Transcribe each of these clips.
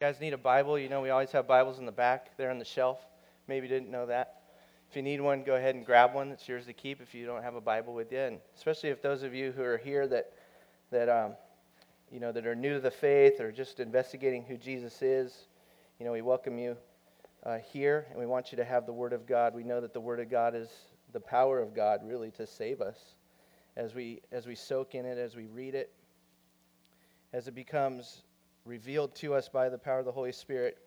you guys need a Bible, you know we always have Bibles in the back there on the shelf. Maybe didn't know that. If you need one, go ahead and grab one. It's yours to keep if you don't have a Bible with you. And especially if those of you who are here that, that um, you know, that are new to the faith or just investigating who Jesus is, you know, we welcome you uh, here, and we want you to have the Word of God. We know that the Word of God is the power of God, really, to save us as we as we soak in it, as we read it, as it becomes revealed to us by the power of the Holy Spirit.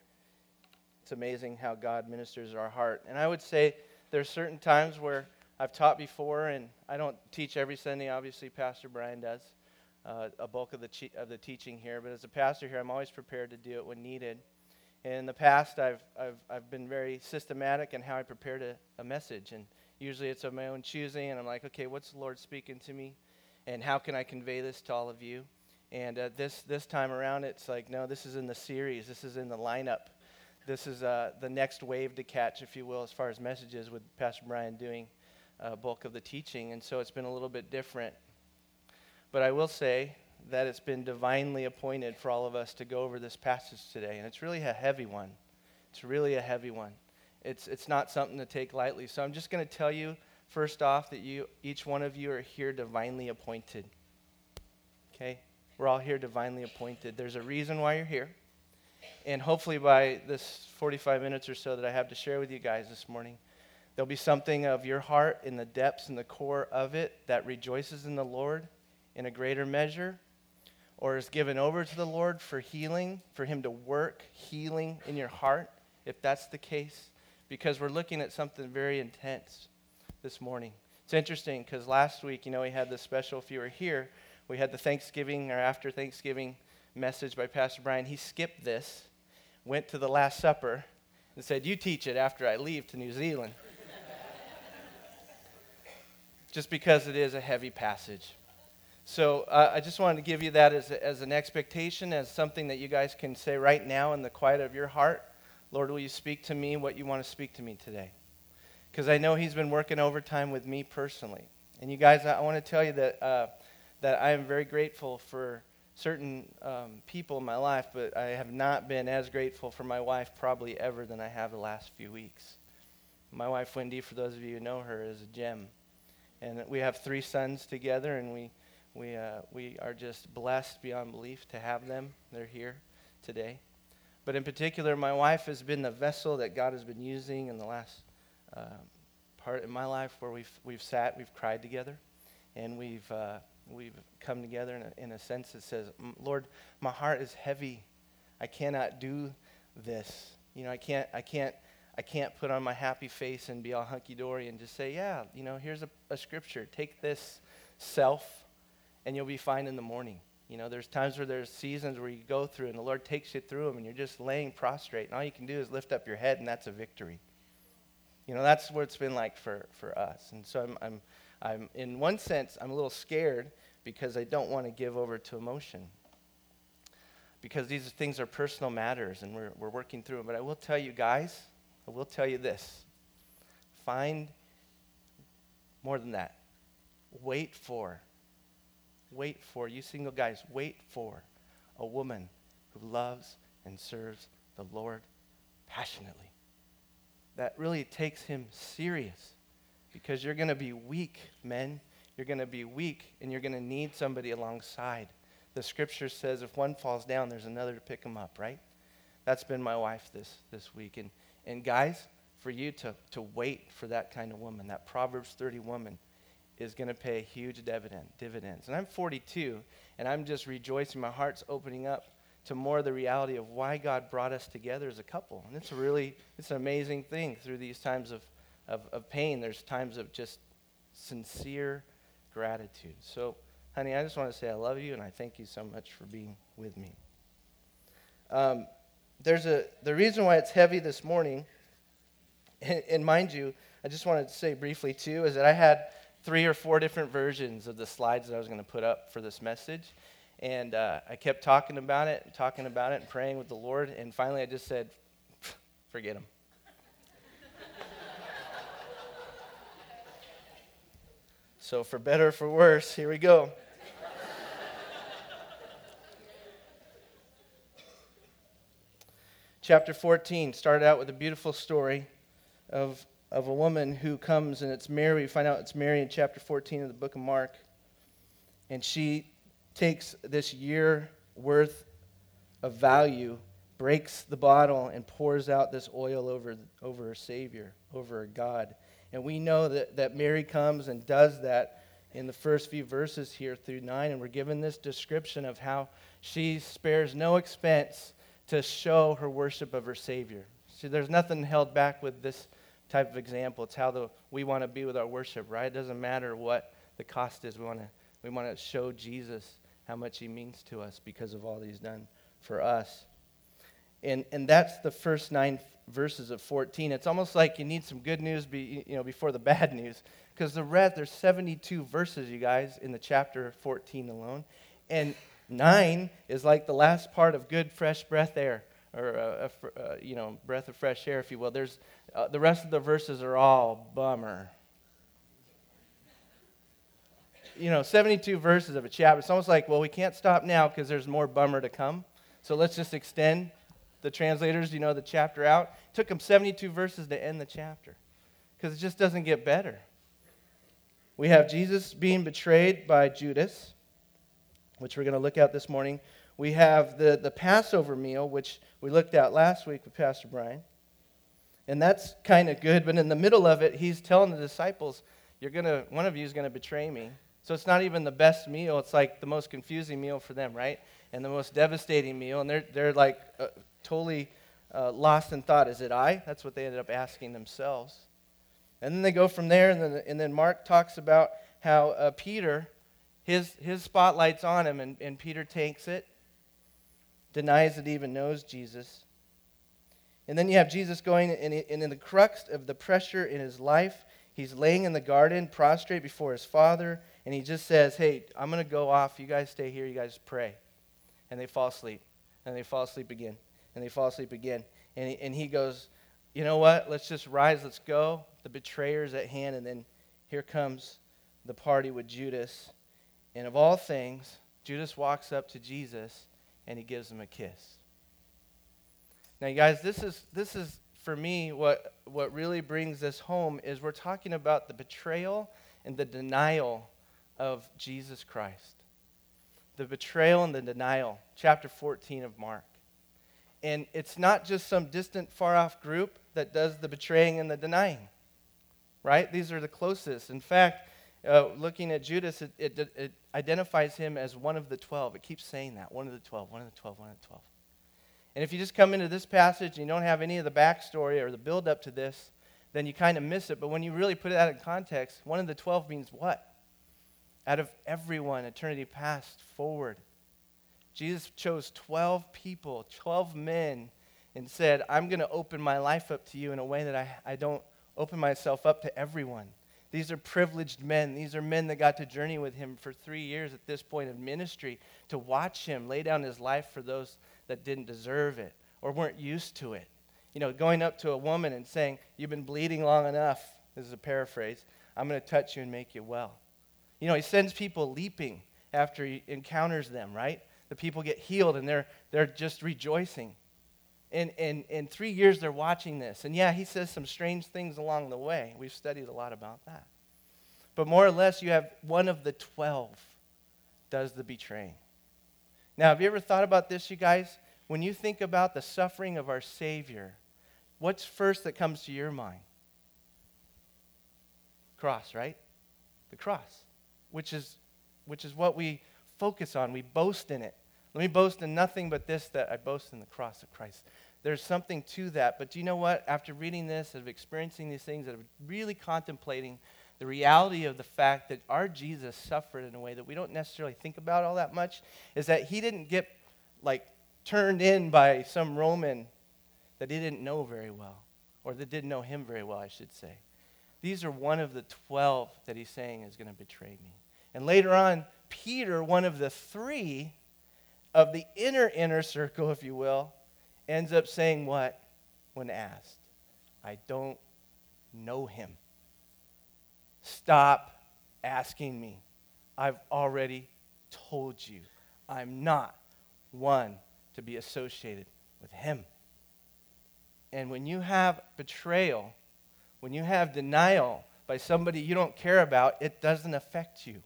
It's amazing how God ministers our heart. And I would say there are certain times where I've taught before, and I don't teach every Sunday. Obviously, Pastor Brian does uh, a bulk of the of the teaching here. But as a pastor here, I'm always prepared to do it when needed. And in the past, I've I've I've been very systematic in how I prepare a, a message, and usually it's of my own choosing. And I'm like, okay, what's the Lord speaking to me, and how can I convey this to all of you? And uh, this this time around, it's like, no, this is in the series. This is in the lineup this is uh, the next wave to catch, if you will, as far as messages with Pastor Brian doing uh, bulk of the teaching. And so it's been a little bit different. But I will say that it's been divinely appointed for all of us to go over this passage today. And it's really a heavy one. It's really a heavy one. It's, it's not something to take lightly. So I'm just going to tell you, first off, that you, each one of you are here divinely appointed. Okay? We're all here divinely appointed. There's a reason why you're here. And hopefully, by this 45 minutes or so that I have to share with you guys this morning, there'll be something of your heart in the depths and the core of it that rejoices in the Lord in a greater measure or is given over to the Lord for healing, for Him to work healing in your heart, if that's the case, because we're looking at something very intense this morning. It's interesting because last week, you know, we had this special, if you were here, we had the Thanksgiving or after Thanksgiving message by Pastor Brian. He skipped this, went to the Last Supper, and said, You teach it after I leave to New Zealand. just because it is a heavy passage. So uh, I just wanted to give you that as, a, as an expectation, as something that you guys can say right now in the quiet of your heart. Lord, will you speak to me what you want to speak to me today? Because I know He's been working overtime with me personally. And you guys, I want to tell you that, uh, that I am very grateful for certain um, people in my life, but I have not been as grateful for my wife probably ever than I have the last few weeks. My wife, Wendy, for those of you who know her, is a gem. And we have three sons together, and we, we, uh, we are just blessed beyond belief to have them. They're here today. But in particular, my wife has been the vessel that God has been using in the last uh, part in my life where we've, we've sat, we've cried together, and we've. Uh, we've come together in a, in a sense that says, Lord, my heart is heavy. I cannot do this. You know, I can't, I can't, I can't put on my happy face and be all hunky dory and just say, yeah, you know, here's a, a scripture. Take this self, and you'll be fine in the morning. You know, there's times where there's seasons where you go through and the Lord takes you through them and you're just laying prostrate, and all you can do is lift up your head, and that's a victory. You know, that's what it's been like for, for us. And so I'm, I'm I'm, in one sense, I'm a little scared because I don't want to give over to emotion. Because these things are personal matters and we're, we're working through them. But I will tell you guys, I will tell you this find more than that. Wait for, wait for, you single guys, wait for a woman who loves and serves the Lord passionately. That really takes him serious because you're going to be weak, men. You're going to be weak, and you're going to need somebody alongside. The scripture says if one falls down, there's another to pick him up, right? That's been my wife this, this week. And, and guys, for you to, to wait for that kind of woman, that Proverbs 30 woman, is going to pay huge dividend, dividends. And I'm 42, and I'm just rejoicing. My heart's opening up to more of the reality of why God brought us together as a couple. And it's really, it's an amazing thing through these times of of, of pain, there's times of just sincere gratitude. So, honey, I just want to say I love you and I thank you so much for being with me. Um, there's a the reason why it's heavy this morning, and, and mind you, I just wanted to say briefly too, is that I had three or four different versions of the slides that I was going to put up for this message. And uh, I kept talking about it, talking about it, and praying with the Lord. And finally, I just said, forget them. So, for better or for worse, here we go. Chapter 14 started out with a beautiful story of, of a woman who comes, and it's Mary. We find out it's Mary in chapter 14 of the book of Mark. And she takes this year worth of value, breaks the bottle, and pours out this oil over, over her Savior, over her God. And we know that, that Mary comes and does that in the first few verses here through 9. And we're given this description of how she spares no expense to show her worship of her Savior. See, there's nothing held back with this type of example. It's how the, we want to be with our worship, right? It doesn't matter what the cost is. We want to we want to show Jesus how much he means to us because of all he's done for us. And, and that's the first nine verses of 14. It's almost like you need some good news be, you know, before the bad news. Because the rest, there's 72 verses, you guys, in the chapter 14 alone. And nine is like the last part of good, fresh breath air, or a, a, a you know, breath of fresh air, if you will. There's, uh, the rest of the verses are all bummer you know, 72 verses of a chapter. It's almost like, well, we can't stop now because there's more bummer to come. So let's just extend the translators, you know, the chapter out. It took them 72 verses to end the chapter because it just doesn't get better. We have Jesus being betrayed by Judas, which we're going to look at this morning. We have the, the Passover meal, which we looked at last week with Pastor Brian. And that's kind of good, but in the middle of it, he's telling the disciples, You're gonna, one of you is going to betray me. So it's not even the best meal. It's like the most confusing meal for them, right? And the most devastating meal. And they're, they're like uh, totally uh, lost in thought. Is it I? That's what they ended up asking themselves. And then they go from there. And then, and then Mark talks about how uh, Peter, his, his spotlight's on him, and, and Peter takes it, denies that he even knows Jesus. And then you have Jesus going, and in the crux of the pressure in his life, he's laying in the garden, prostrate before his father and he just says, Hey, I'm going to go off. You guys stay here. You guys pray. And they fall asleep. And they fall asleep again. And they fall asleep again. And he, and he goes, You know what? Let's just rise. Let's go. The betrayer's at hand. And then here comes the party with Judas. And of all things, Judas walks up to Jesus and he gives him a kiss. Now, you guys, this is, this is for me what, what really brings this home is we're talking about the betrayal and the denial of Jesus Christ. The betrayal and the denial, chapter 14 of Mark. And it's not just some distant, far off group that does the betraying and the denying, right? These are the closest. In fact, uh, looking at Judas, it, it, it, identifies him as one of the 12. It keeps saying that one of the 12, one of the 12, one of the 12. And if you just come into this passage and you don't have any of the backstory or the build up to this, then you kind of miss it. But when you really put that in context, one of the 12 means what? out of everyone, eternity past forward. Jesus chose 12 people, 12 men, and said, I'm going to open my life up to you in a way that I, I don't open myself up to everyone. These are privileged men. These are men that got to journey with him for three years at this point of ministry to watch him lay down his life for those that didn't deserve it or weren't used to it. You know, going up to a woman and saying, You've been bleeding long enough. This is a paraphrase. I'm going to touch you and make you well. You know, he sends people leaping after he encounters them, right? The people get healed and they're, they're just rejoicing. And in, in three years, they're watching this. And yeah, he says some strange things along the way. We've studied a lot about that. But more or less, you have one of the 12 does the betraying. Now, have you ever thought about this, you guys? When you think about the suffering of our Savior, what's first that comes to your mind? Cross, right? The cross which is, which is what we focus on. We boast in it. Let me boast in nothing but this that I boast in the cross of Christ. There's something to that. But do you know what? After reading this, of experiencing these things, of really contemplating the reality of the fact that our Jesus suffered in a way that we don't necessarily think about all that much, is that he didn't get like turned in by some Roman that he didn't know very well, or that didn't know him very well, I should say. These are one of the 12 that he's saying is going to betray me. And later on, Peter, one of the three of the inner inner circle, if you will, ends up saying what when asked? I don't know him. Stop asking me. I've already told you I'm not one to be associated with him. and when you have betrayal, when you have denial by somebody you don't care about, it doesn't affect you.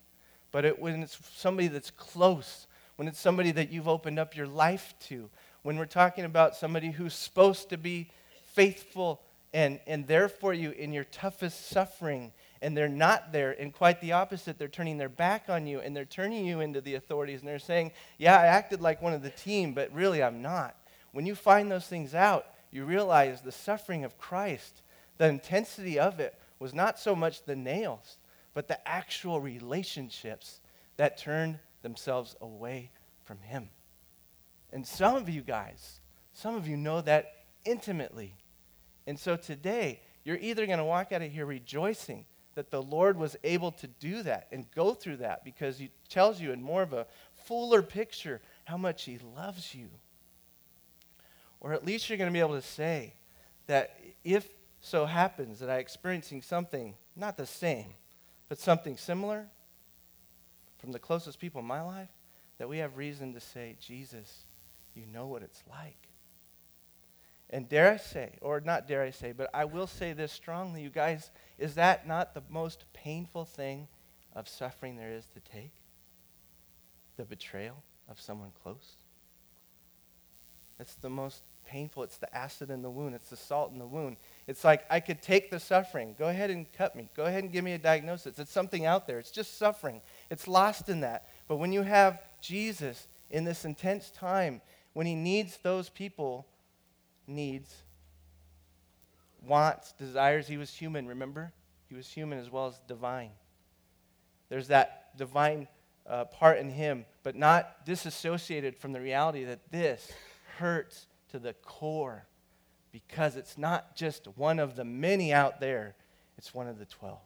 But it, when it's somebody that's close, when it's somebody that you've opened up your life to, when we're talking about somebody who's supposed to be faithful and, and there for you in your toughest suffering, and they're not there, and quite the opposite, they're turning their back on you and they're turning you into the authorities, and they're saying, Yeah, I acted like one of the team, but really I'm not. When you find those things out, you realize the suffering of Christ, the intensity of it was not so much the nails, but the actual relationships that turned themselves away from Him. And some of you guys, some of you know that intimately. And so today, you're either going to walk out of here rejoicing that the Lord was able to do that and go through that because He tells you in more of a fuller picture how much He loves you. Or at least you're going to be able to say that if so happens that I'm experiencing something not the same, but something similar from the closest people in my life, that we have reason to say, Jesus, you know what it's like. And dare I say, or not dare I say, but I will say this strongly, you guys, is that not the most painful thing of suffering there is to take? The betrayal of someone close? It's the most painful. It's the acid in the wound. It's the salt in the wound. It's like I could take the suffering. Go ahead and cut me. Go ahead and give me a diagnosis. It's something out there. It's just suffering. It's lost in that. But when you have Jesus in this intense time, when he needs those people needs, wants, desires. He was human, remember? He was human as well as divine. There's that divine uh, part in him, but not disassociated from the reality that this hurts to the core because it's not just one of the many out there, it's one of the 12.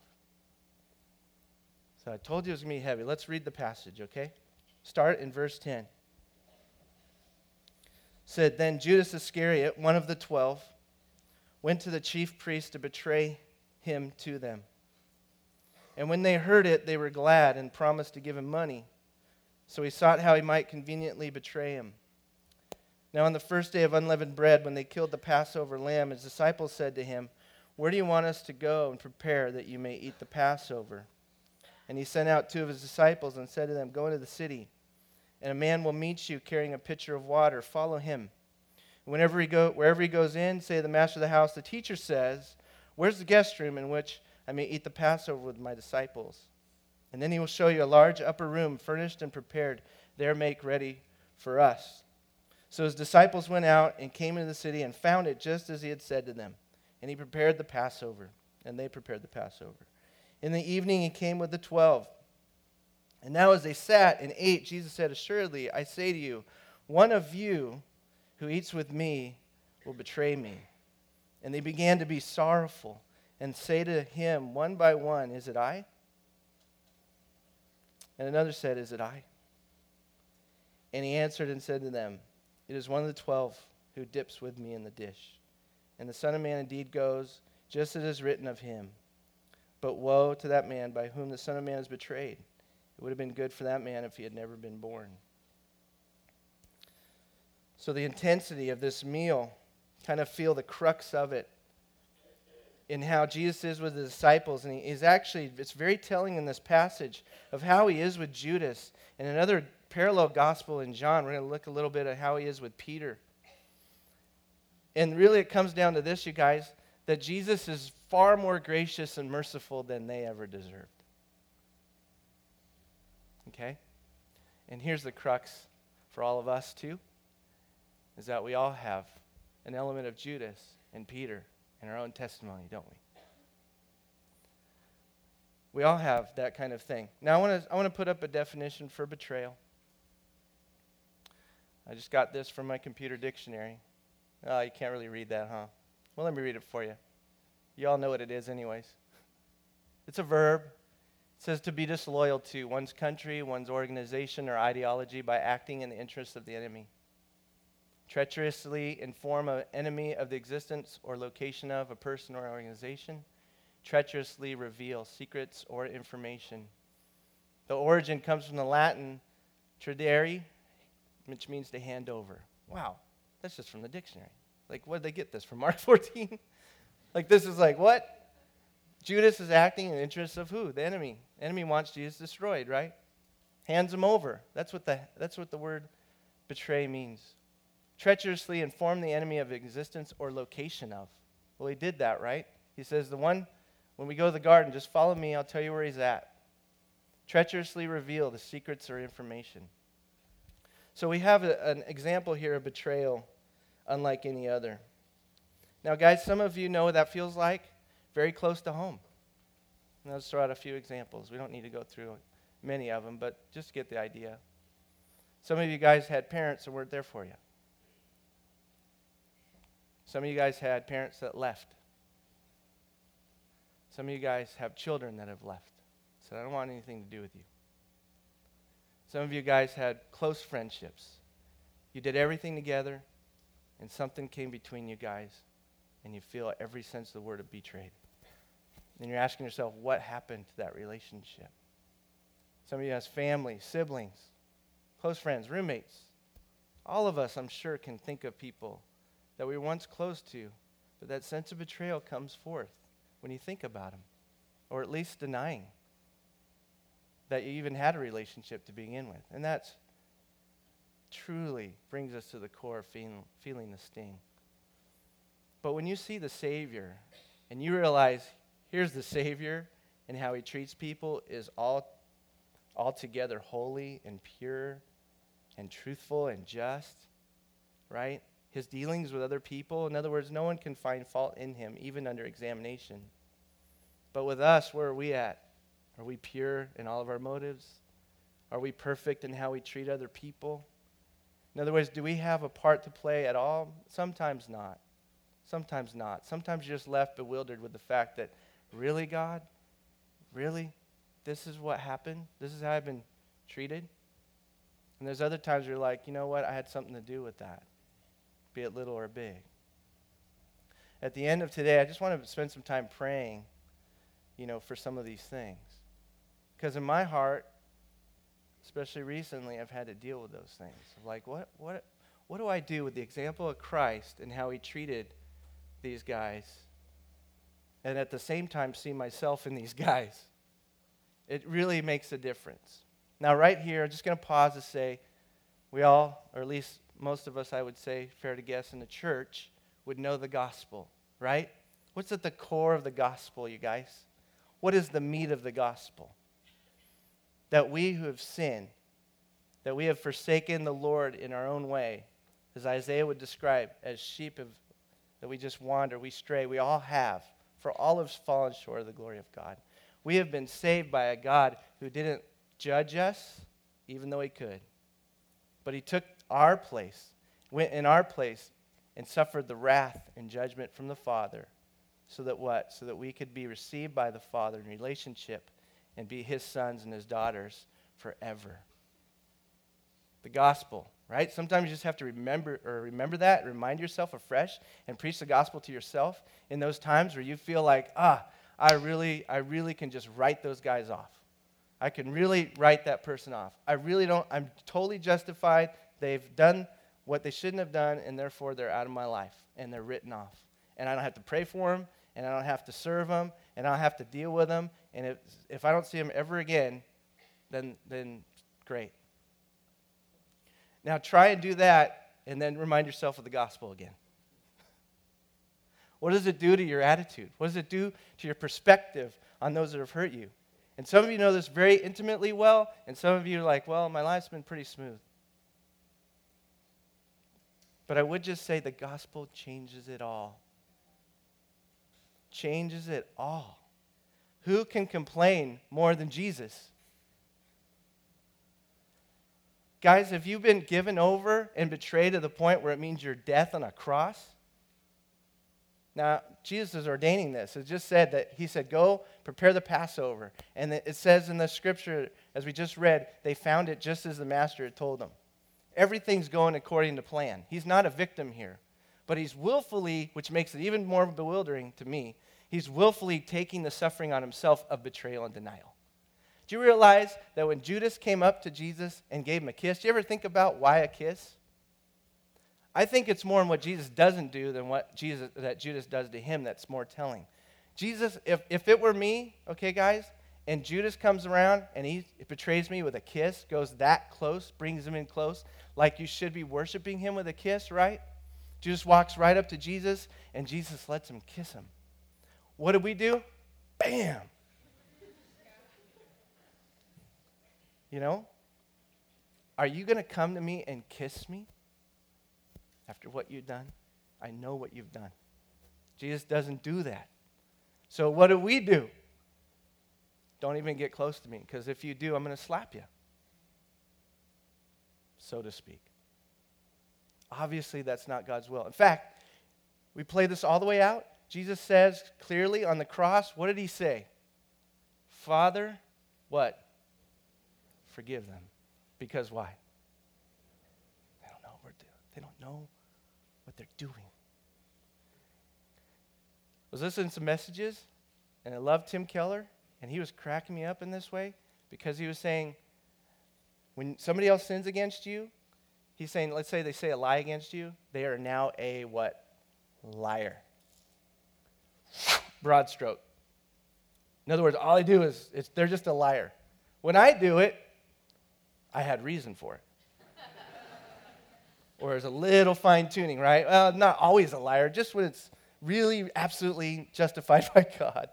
So I told you it was going to be heavy. Let's read the passage, okay? Start in verse 10 said, Then Judas Iscariot, one of the twelve, went to the chief priests to betray him to them. And when they heard it, they were glad and promised to give him money. So he sought how he might conveniently betray him. Now, on the first day of unleavened bread, when they killed the Passover lamb, his disciples said to him, Where do you want us to go and prepare that you may eat the Passover? And he sent out two of his disciples and said to them, Go into the city and a man will meet you carrying a pitcher of water. Follow him. Whenever he go, wherever he goes in, say to the master of the house, the teacher says, Where's the guest room in which I may eat the Passover with my disciples? And then he will show you a large upper room, furnished and prepared. There make ready for us. So his disciples went out and came into the city and found it just as he had said to them. And he prepared the Passover, and they prepared the Passover. In the evening he came with the twelve. And now, as they sat and ate, Jesus said, Assuredly, I say to you, one of you who eats with me will betray me. And they began to be sorrowful and say to him one by one, Is it I? And another said, Is it I? And he answered and said to them, It is one of the twelve who dips with me in the dish. And the Son of Man indeed goes, just as is written of him. But woe to that man by whom the Son of Man is betrayed. It would have been good for that man if he had never been born. So, the intensity of this meal, kind of feel the crux of it in how Jesus is with the disciples. And he's actually, it's very telling in this passage of how he is with Judas. And another parallel gospel in John, we're going to look a little bit at how he is with Peter. And really, it comes down to this, you guys, that Jesus is far more gracious and merciful than they ever deserved. Okay? And here's the crux for all of us, too, is that we all have an element of Judas and Peter in our own testimony, don't we? We all have that kind of thing. Now, I want to I want to put up a definition for betrayal. I just got this from my computer dictionary. Oh, you can't really read that, huh? Well, let me read it for you. You all know what it is, anyways. It's a verb, it says to be disloyal to one's country, one's organization, or ideology by acting in the interests of the enemy. Treacherously inform an enemy of the existence or location of a person or organization. Treacherously reveal secrets or information. The origin comes from the Latin tradere, which means to hand over. Wow, that's just from the dictionary. Like, what did they get this from Mark 14? Like, this is like, what? Judas is acting in the interests of who? The enemy. The enemy wants Jesus destroyed, right? Hands him over. That's what the, that's what the word betray means. Treacherously inform the enemy of existence or location of. Well, he did that, right? He says, The one, when we go to the garden, just follow me, I'll tell you where he's at. Treacherously reveal the secrets or information. So we have a, an example here of betrayal unlike any other. Now, guys, some of you know what that feels like very close to home. And I'll just throw out a few examples. We don't need to go through many of them, but just get the idea. Some of you guys had parents that weren't there for you. Some of you guys had parents that left. Some of you guys have children that have left. Said, I don't want anything to do with you. Some of you guys had close friendships. You did everything together, and something came between you guys, and you feel every sense of the word of betrayed. And you're asking yourself, what happened to that relationship? Some of you has family, siblings, close friends, roommates. All of us, I'm sure, can think of people that we were once close to, but that sense of betrayal comes forth when you think about them, or at least denying that you even had a relationship to begin with. And that's truly brings us to the core of feeling, feeling the sting. But when you see the Savior and you realize here's the Savior and how he treats people is all altogether holy and pure and truthful and just, right? His dealings with other people, in other words, no one can find fault in him, even under examination. But with us, where are we at? Are we pure in all of our motives? Are we perfect in how we treat other people? In other words, do we have a part to play at all? Sometimes not. Sometimes not. Sometimes you're just left bewildered with the fact that, really, God? Really? This is what happened? This is how I've been treated? And there's other times you're like, you know what? I had something to do with that, be it little or big. At the end of today, I just want to spend some time praying, you know, for some of these things. Because in my heart, especially recently, I've had to deal with those things. Like, what, what, what do I do with the example of Christ and how he treated these guys, and at the same time see myself in these guys? It really makes a difference. Now, right here, I'm just going to pause to say we all, or at least most of us, I would say, fair to guess, in the church, would know the gospel, right? What's at the core of the gospel, you guys? What is the meat of the gospel? that we who have sinned, that we have forsaken the Lord in our own way, as Isaiah would describe, as sheep of, that we just wander, we stray, we all have, for all have fallen short of the glory of God. We have been saved by a God who didn't judge us, even though he could, but he took our place, went in our place, and suffered the wrath and judgment from the Father, so that what? So that we could be received by the Father in relationship and be his sons and his daughters forever. The gospel, right? Sometimes you just have to remember or remember that, remind yourself afresh and preach the gospel to yourself in those times where you feel like, ah, I really, I really can just write those guys off. I can really write that person off. I really don't, I'm totally justified. They've done what they shouldn't have done, and therefore they're out of my life and they're written off. And I don't have to pray for them, and I don't have to serve them, and I don't have to deal with them. And if, if I don't see them ever again, then, then great. Now try and do that, and then remind yourself of the gospel again. What does it do to your attitude? What does it do to your perspective on those that have hurt you? And some of you know this very intimately well, and some of you are like, well, my life's been pretty smooth. But I would just say the gospel changes it all changes it all. Who can complain more than Jesus? Guys, have you been given over and betrayed to the point where it means your death on a cross? Now, Jesus is ordaining this. It just said that he said, Go prepare the Passover. And it says in the scripture, as we just read, they found it just as the master had told them. Everything's going according to plan. He's not a victim here but he's willfully, which makes it even more bewildering to me, he's willfully taking the suffering on himself of betrayal and denial. Do you realize that when Judas came up to Jesus and gave him a kiss, do you ever think about why a kiss? I think it's more in what Jesus doesn't do than what Jesus that Judas does to him that's more telling. Jesus, if, if it were me, okay, guys, and Judas comes around and he betrays me with a kiss, goes that close, brings him in close, like you should be worshiping him with a kiss, right? Judas walks right up to Jesus and Jesus lets him kiss him. What do we do? Bam! You know? Are you going to come to me and kiss me after what you've done? I know what you've done. Jesus doesn't do that. So, what do we do? Don't even get close to me, because if you do, I'm going to slap you, so to speak. Obviously, that's not God's will. In fact, we play this all the way out. Jesus says clearly on the cross, what did he say? Father, what? Forgive them. Because why? They don't know what. They don't know what they're doing. I was listening to some messages, and I love Tim Keller, and he was cracking me up in this way because he was saying, when somebody else sins against you, he's saying, let's say they say a lie against you, they are now a what? Liar. Broad stroke. In other words, all I do is they're just a liar. When I do it, I had reason for it. or there's a little fine tuning, right? Well, not always a liar, just when it's really absolutely justified by God,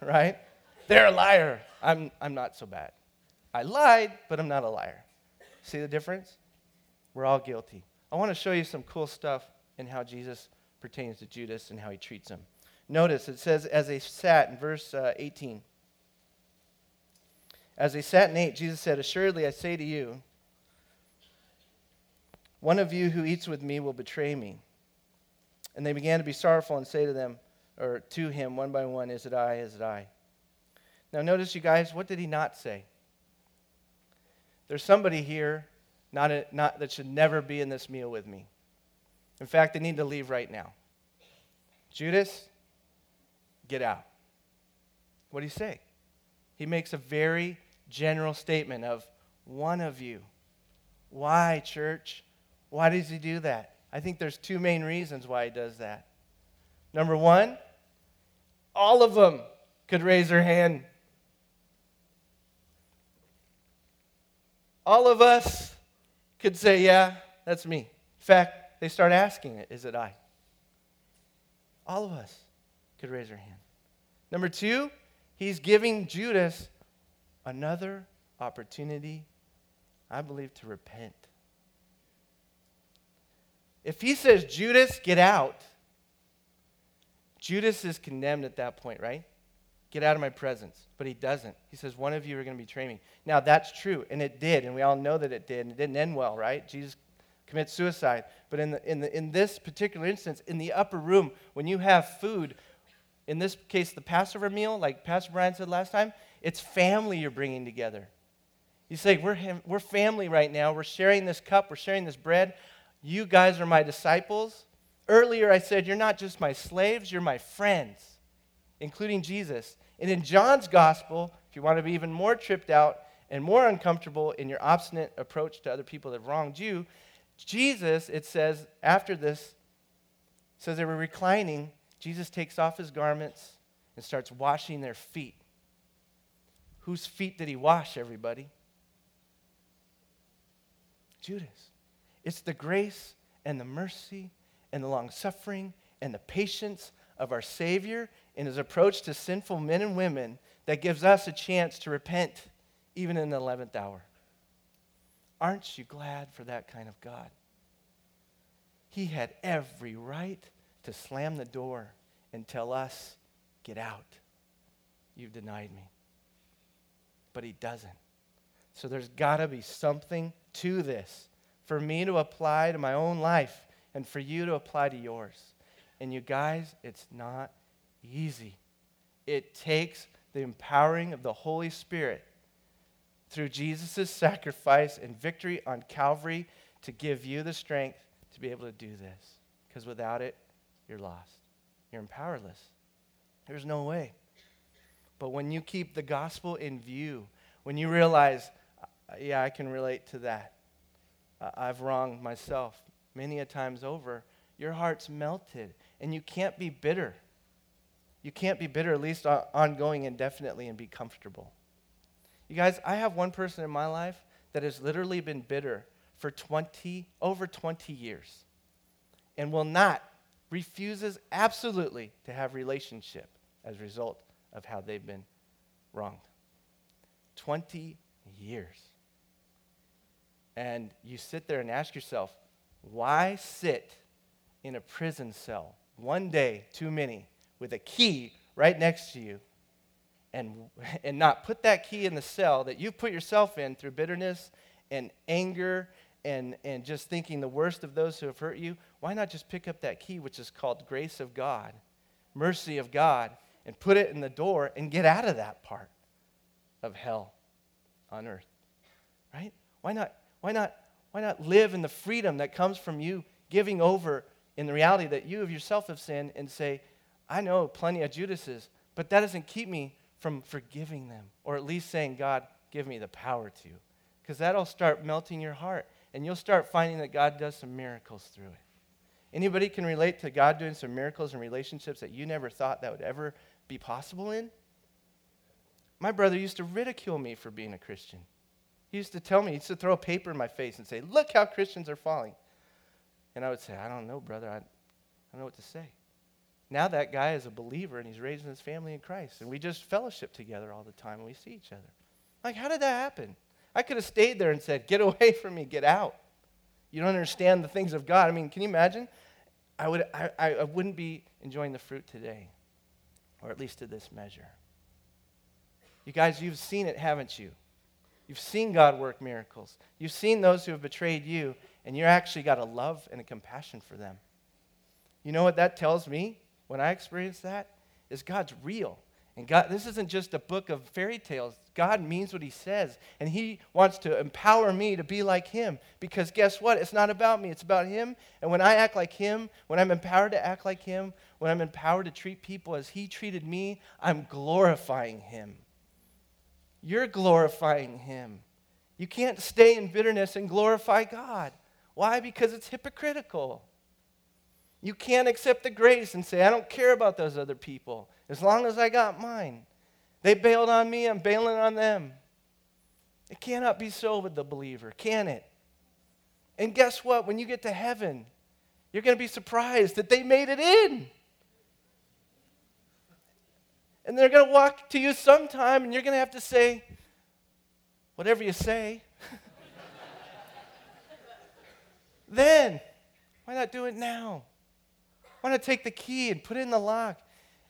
right? They're a liar. I'm, I'm not so bad. I lied, but I'm not a liar. See the difference? We're all guilty. I want to show you some cool stuff in how Jesus pertains to Judas and how he treats him. Notice it says, as they sat in verse uh, 18. As they sat and ate, Jesus said, Assuredly, I say to you, one of you who eats with me will betray me. And they began to be sorrowful and say to them, or to him, one by one, Is it I? Is it I? Now, notice, you guys, what did he not say? There's somebody here not, a, not, that should never be in this meal with me. In fact, they need to leave right now. Judas, get out. What do you say? He makes a very general statement of one of you. Why, church? Why does he do that? I think there's two main reasons why he does that. Number one, all of them could raise their hand. All of us could say, Yeah, that's me. In fact, they start asking it, Is it I? All of us could raise their hand. Number two, he's giving Judas another opportunity, I believe, to repent. If he says, Judas, get out, Judas is condemned at that point, right? Get out of my presence. But he doesn't. He says, One of you are going to betray me. Now, that's true, and it did, and we all know that it did, and it didn't end well, right? Jesus commits suicide. But in, the, in, the, in this particular instance, in the upper room, when you have food, in this case, the Passover meal, like Pastor Brian said last time, it's family you're bringing together. You say, we're, we're family right now. We're sharing this cup. We're sharing this bread. You guys are my disciples. Earlier, I said, You're not just my slaves, you're my friends, including Jesus. And in John's gospel, if you want to be even more tripped out and more uncomfortable in your obstinate approach to other people that have wronged you, Jesus, it says, after this, says they were reclining. Jesus takes off his garments and starts washing their feet. Whose feet did he wash, everybody? Judas. It's the grace and the mercy and the long suffering and the patience of our Savior in his approach to sinful men and women that gives us a chance to repent even in the 11th hour. Aren't you glad for that kind of God? He had every right to slam the door and tell us, Get out. You've denied me. But he doesn't. So there's got to be something to this for me to apply to my own life and for you to apply to yours. And you guys, it's not easy. It takes the empowering of the Holy Spirit through Jesus' sacrifice and victory on Calvary to give you the strength to be able to do this. Because without it, you're lost. You're powerless. There's no way. But when you keep the gospel in view, when you realize, uh, yeah, I can relate to that, I've wronged myself, many a times over, your heart's melted and you can't be bitter. You can't be bitter, at least ongoing indefinitely, and be comfortable. You guys, I have one person in my life that has literally been bitter for 20, over 20 years and will not, refuses absolutely to have relationship as a result of how they've been wronged. 20 years. And you sit there and ask yourself, why sit in a prison cell one day too many with a key right next to you and, and not put that key in the cell that you've put yourself in through bitterness and anger and, and just thinking the worst of those who have hurt you? Why not just pick up that key, which is called grace of God, mercy of God, and put it in the door and get out of that part of hell on earth? Right? Why not, why not, why not live in the freedom that comes from you giving over in the reality that you of yourself have sinned and say, I know plenty of Judases, but that doesn't keep me from forgiving them or at least saying, God, give me the power to. Because that'll start melting your heart and you'll start finding that God does some miracles through it. Anybody can relate to God doing some miracles in relationships that you never thought that would ever be possible in? My brother used to ridicule me for being a Christian. He used to tell me, he used to throw a paper in my face and say, Look how Christians are falling. And I would say, I don't know, brother. I, I don't know what to say. Now that guy is a believer and he's raising his family in Christ. And we just fellowship together all the time and we see each other. Like, how did that happen? I could have stayed there and said, Get away from me, get out. You don't understand the things of God. I mean, can you imagine? I, would, I, I wouldn't be enjoying the fruit today, or at least to this measure. You guys, you've seen it, haven't you? You've seen God work miracles. You've seen those who have betrayed you, and you actually got a love and a compassion for them. You know what that tells me when I experience that? Is God's real. And God, this isn't just a book of fairy tales. God means what He says. And He wants to empower me to be like Him. Because guess what? It's not about me, it's about Him. And when I act like Him, when I'm empowered to act like Him, when I'm empowered to treat people as He treated me, I'm glorifying Him. You're glorifying Him. You can't stay in bitterness and glorify God. Why? Because it's hypocritical. You can't accept the grace and say, I don't care about those other people as long as I got mine. They bailed on me, I'm bailing on them. It cannot be so with the believer, can it? And guess what? When you get to heaven, you're going to be surprised that they made it in. And they're going to walk to you sometime, and you're going to have to say, whatever you say. then, why not do it now? Why not take the key and put it in the lock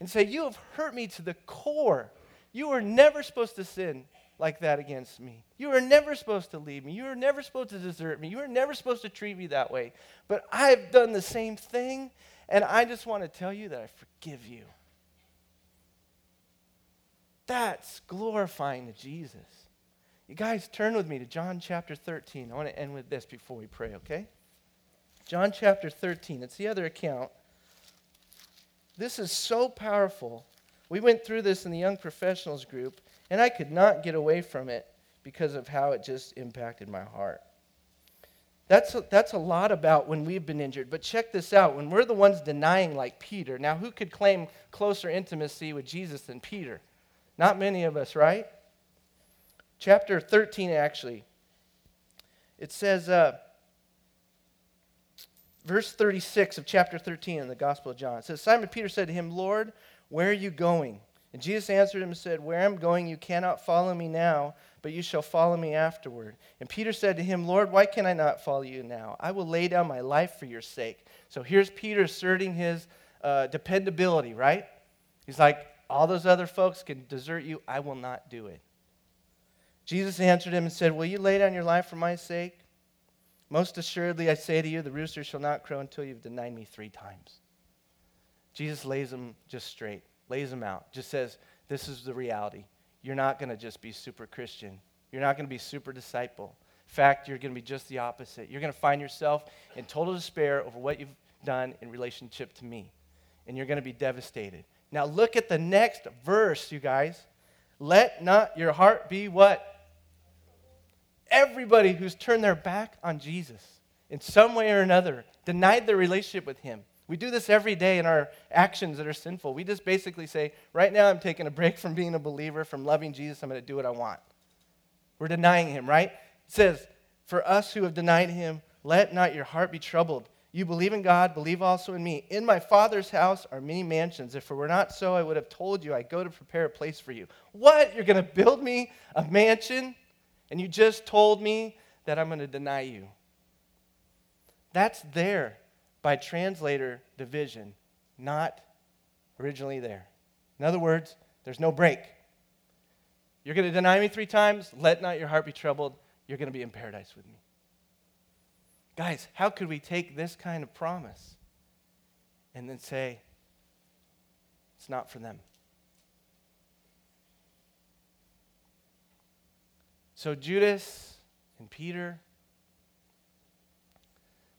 and say, You have hurt me to the core. You were never supposed to sin like that against me. You were never supposed to leave me. You were never supposed to desert me. You were never supposed to treat me that way. But I've done the same thing, and I just want to tell you that I forgive you. That's glorifying to Jesus. You guys, turn with me to John chapter 13. I want to end with this before we pray, okay? John chapter 13. It's the other account this is so powerful. We went through this in the young professionals group, and I could not get away from it because of how it just impacted my heart. That's a, that's a lot about when we've been injured. But check this out when we're the ones denying, like Peter. Now, who could claim closer intimacy with Jesus than Peter? Not many of us, right? Chapter 13, actually. It says, uh, verse 36 of chapter 13 in the Gospel of John. It says, Simon Peter said to him, Lord, where are you going? And Jesus answered him and said, Where I'm going, you cannot follow me now, but you shall follow me afterward. And Peter said to him, Lord, why can I not follow you now? I will lay down my life for your sake. So here's Peter asserting his uh, dependability, right? He's like, All those other folks can desert you. I will not do it. Jesus answered him and said, Will you lay down your life for my sake? Most assuredly, I say to you, the rooster shall not crow until you've denied me three times. Jesus lays them just straight, lays them out, just says, This is the reality. You're not going to just be super Christian. You're not going to be super disciple. In fact, you're going to be just the opposite. You're going to find yourself in total despair over what you've done in relationship to me. And you're going to be devastated. Now, look at the next verse, you guys. Let not your heart be what? Everybody who's turned their back on Jesus in some way or another denied their relationship with Him. We do this every day in our actions that are sinful. We just basically say, right now I'm taking a break from being a believer, from loving Jesus, I'm going to do what I want. We're denying Him, right? It says, For us who have denied Him, let not your heart be troubled. You believe in God, believe also in me. In my Father's house are many mansions. If it were not so, I would have told you, I go to prepare a place for you. What? You're going to build me a mansion? And you just told me that I'm going to deny you. That's there by translator division, not originally there. In other words, there's no break. You're going to deny me three times? Let not your heart be troubled. You're going to be in paradise with me. Guys, how could we take this kind of promise and then say, it's not for them? So Judas and Peter,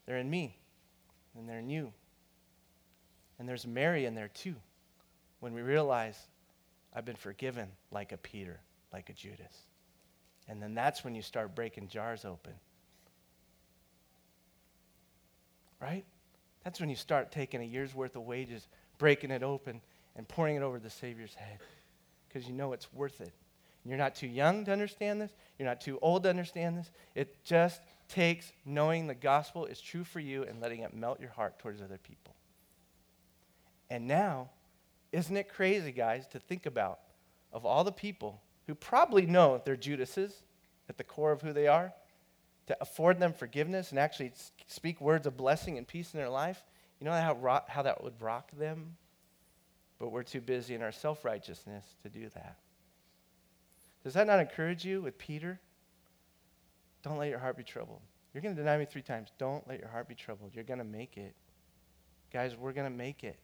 they're in me, and they're in you. And there's Mary in there too, when we realize I've been forgiven like a Peter, like a Judas. And then that's when you start breaking jars open right? That's when you start taking a year's worth of wages, breaking it open, and pouring it over the Savior's head because you know it's worth it. You're not too young to understand this. You're not too old to understand this. It just takes knowing the gospel is true for you and letting it melt your heart towards other people. And now, isn't it crazy, guys, to think about of all the people who probably know they're Judases at the core of who they are, to afford them forgiveness and actually speak words of blessing and peace in their life, you know how, how that would rock them? But we're too busy in our self righteousness to do that. Does that not encourage you with Peter? Don't let your heart be troubled. You're going to deny me three times. Don't let your heart be troubled. You're going to make it. Guys, we're going to make it.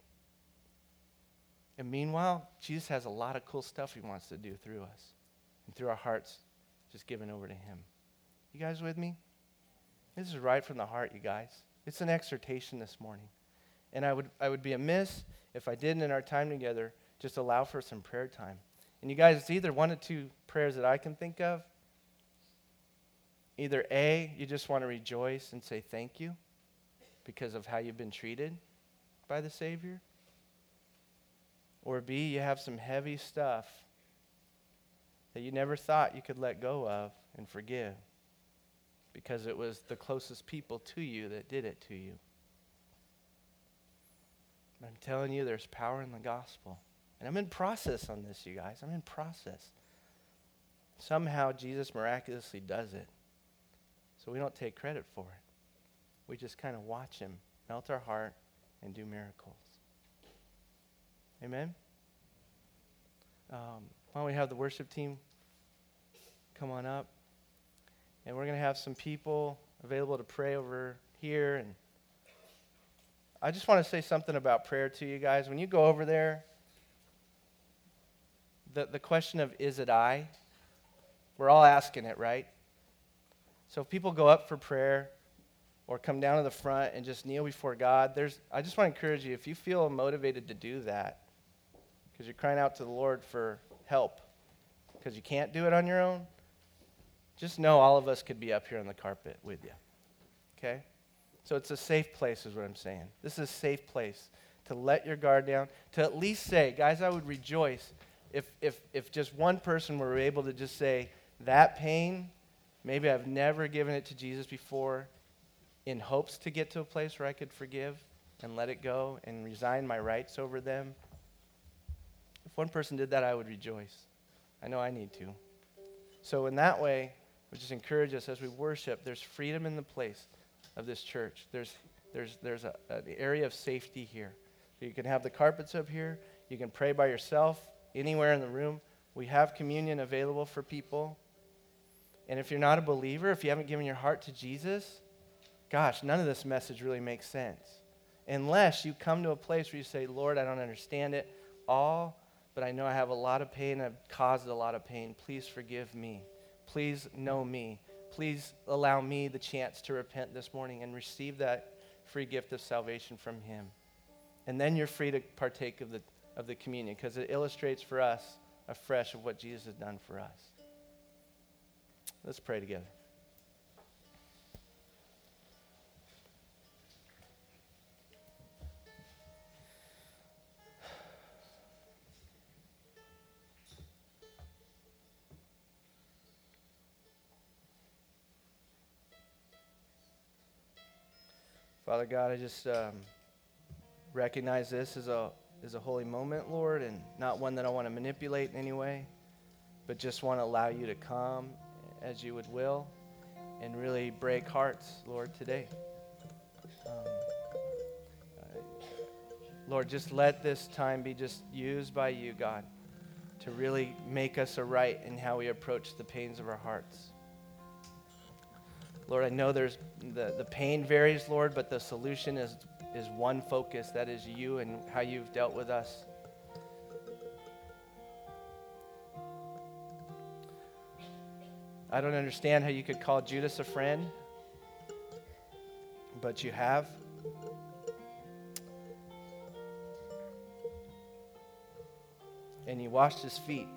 And meanwhile, Jesus has a lot of cool stuff he wants to do through us and through our hearts just given over to him. You guys with me? This is right from the heart, you guys. It's an exhortation this morning. And I would, I would be amiss if I didn't, in our time together, just allow for some prayer time. And you guys, it's either one of two prayers that I can think of. Either A, you just want to rejoice and say thank you because of how you've been treated by the Savior. Or B, you have some heavy stuff that you never thought you could let go of and forgive because it was the closest people to you that did it to you. I'm telling you, there's power in the gospel. And I'm in process on this, you guys. I'm in process. Somehow Jesus miraculously does it. So we don't take credit for it. We just kind of watch him melt our heart and do miracles. Amen? Um, why don't we have the worship team come on up? and we're going to have some people available to pray over here. And I just want to say something about prayer to you guys. When you go over there, the, the question of is it I? We're all asking it, right? So if people go up for prayer or come down to the front and just kneel before God, there's, I just want to encourage you if you feel motivated to do that, because you're crying out to the Lord for help, because you can't do it on your own, just know all of us could be up here on the carpet with you. Okay? So it's a safe place, is what I'm saying. This is a safe place to let your guard down, to at least say, guys, I would rejoice if, if, if just one person were able to just say, that pain, maybe I've never given it to Jesus before, in hopes to get to a place where I could forgive and let it go and resign my rights over them. If one person did that, I would rejoice. I know I need to. So, in that way, we just encourage us as we worship, there's freedom in the place of this church. There's, there's, there's a, an area of safety here. You can have the carpets up here. You can pray by yourself anywhere in the room. We have communion available for people. And if you're not a believer, if you haven't given your heart to Jesus, gosh, none of this message really makes sense. Unless you come to a place where you say, Lord, I don't understand it all, but I know I have a lot of pain. I've caused a lot of pain. Please forgive me. Please know me. Please allow me the chance to repent this morning and receive that free gift of salvation from Him. And then you're free to partake of the, of the communion because it illustrates for us afresh of what Jesus has done for us. Let's pray together. Father God, I just um, recognize this as a as a holy moment, Lord, and not one that I want to manipulate in any way, but just want to allow you to come as you would will and really break hearts, Lord, today. Um, uh, Lord, just let this time be just used by you, God, to really make us aright in how we approach the pains of our hearts. Lord, I know there's the, the pain varies, Lord, but the solution is, is one focus that is you and how you've dealt with us. I don't understand how you could call Judas a friend, but you have. And you washed his feet.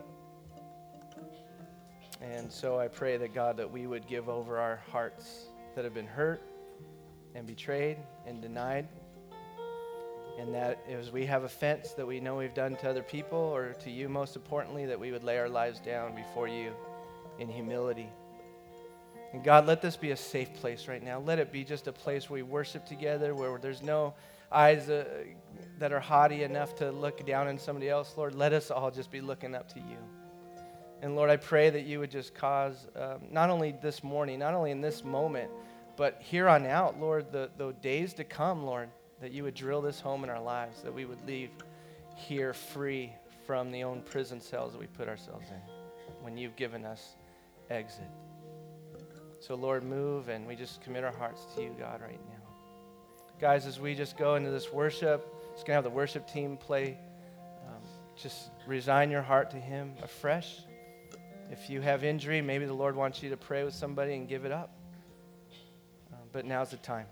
And so I pray that God, that we would give over our hearts that have been hurt and betrayed and denied. And that as we have offense that we know we've done to other people or to you, most importantly, that we would lay our lives down before you in humility. And God, let this be a safe place right now. Let it be just a place where we worship together, where there's no eyes uh, that are haughty enough to look down on somebody else. Lord, let us all just be looking up to you. And Lord, I pray that you would just cause, um, not only this morning, not only in this moment, but here on out, Lord, the, the days to come, Lord, that you would drill this home in our lives, that we would leave here free from the own prison cells that we put ourselves in when you've given us exit. So, Lord, move, and we just commit our hearts to you, God, right now. Guys, as we just go into this worship, just going to have the worship team play. Um, just resign your heart to Him afresh. If you have injury, maybe the Lord wants you to pray with somebody and give it up. Uh, but now's the time.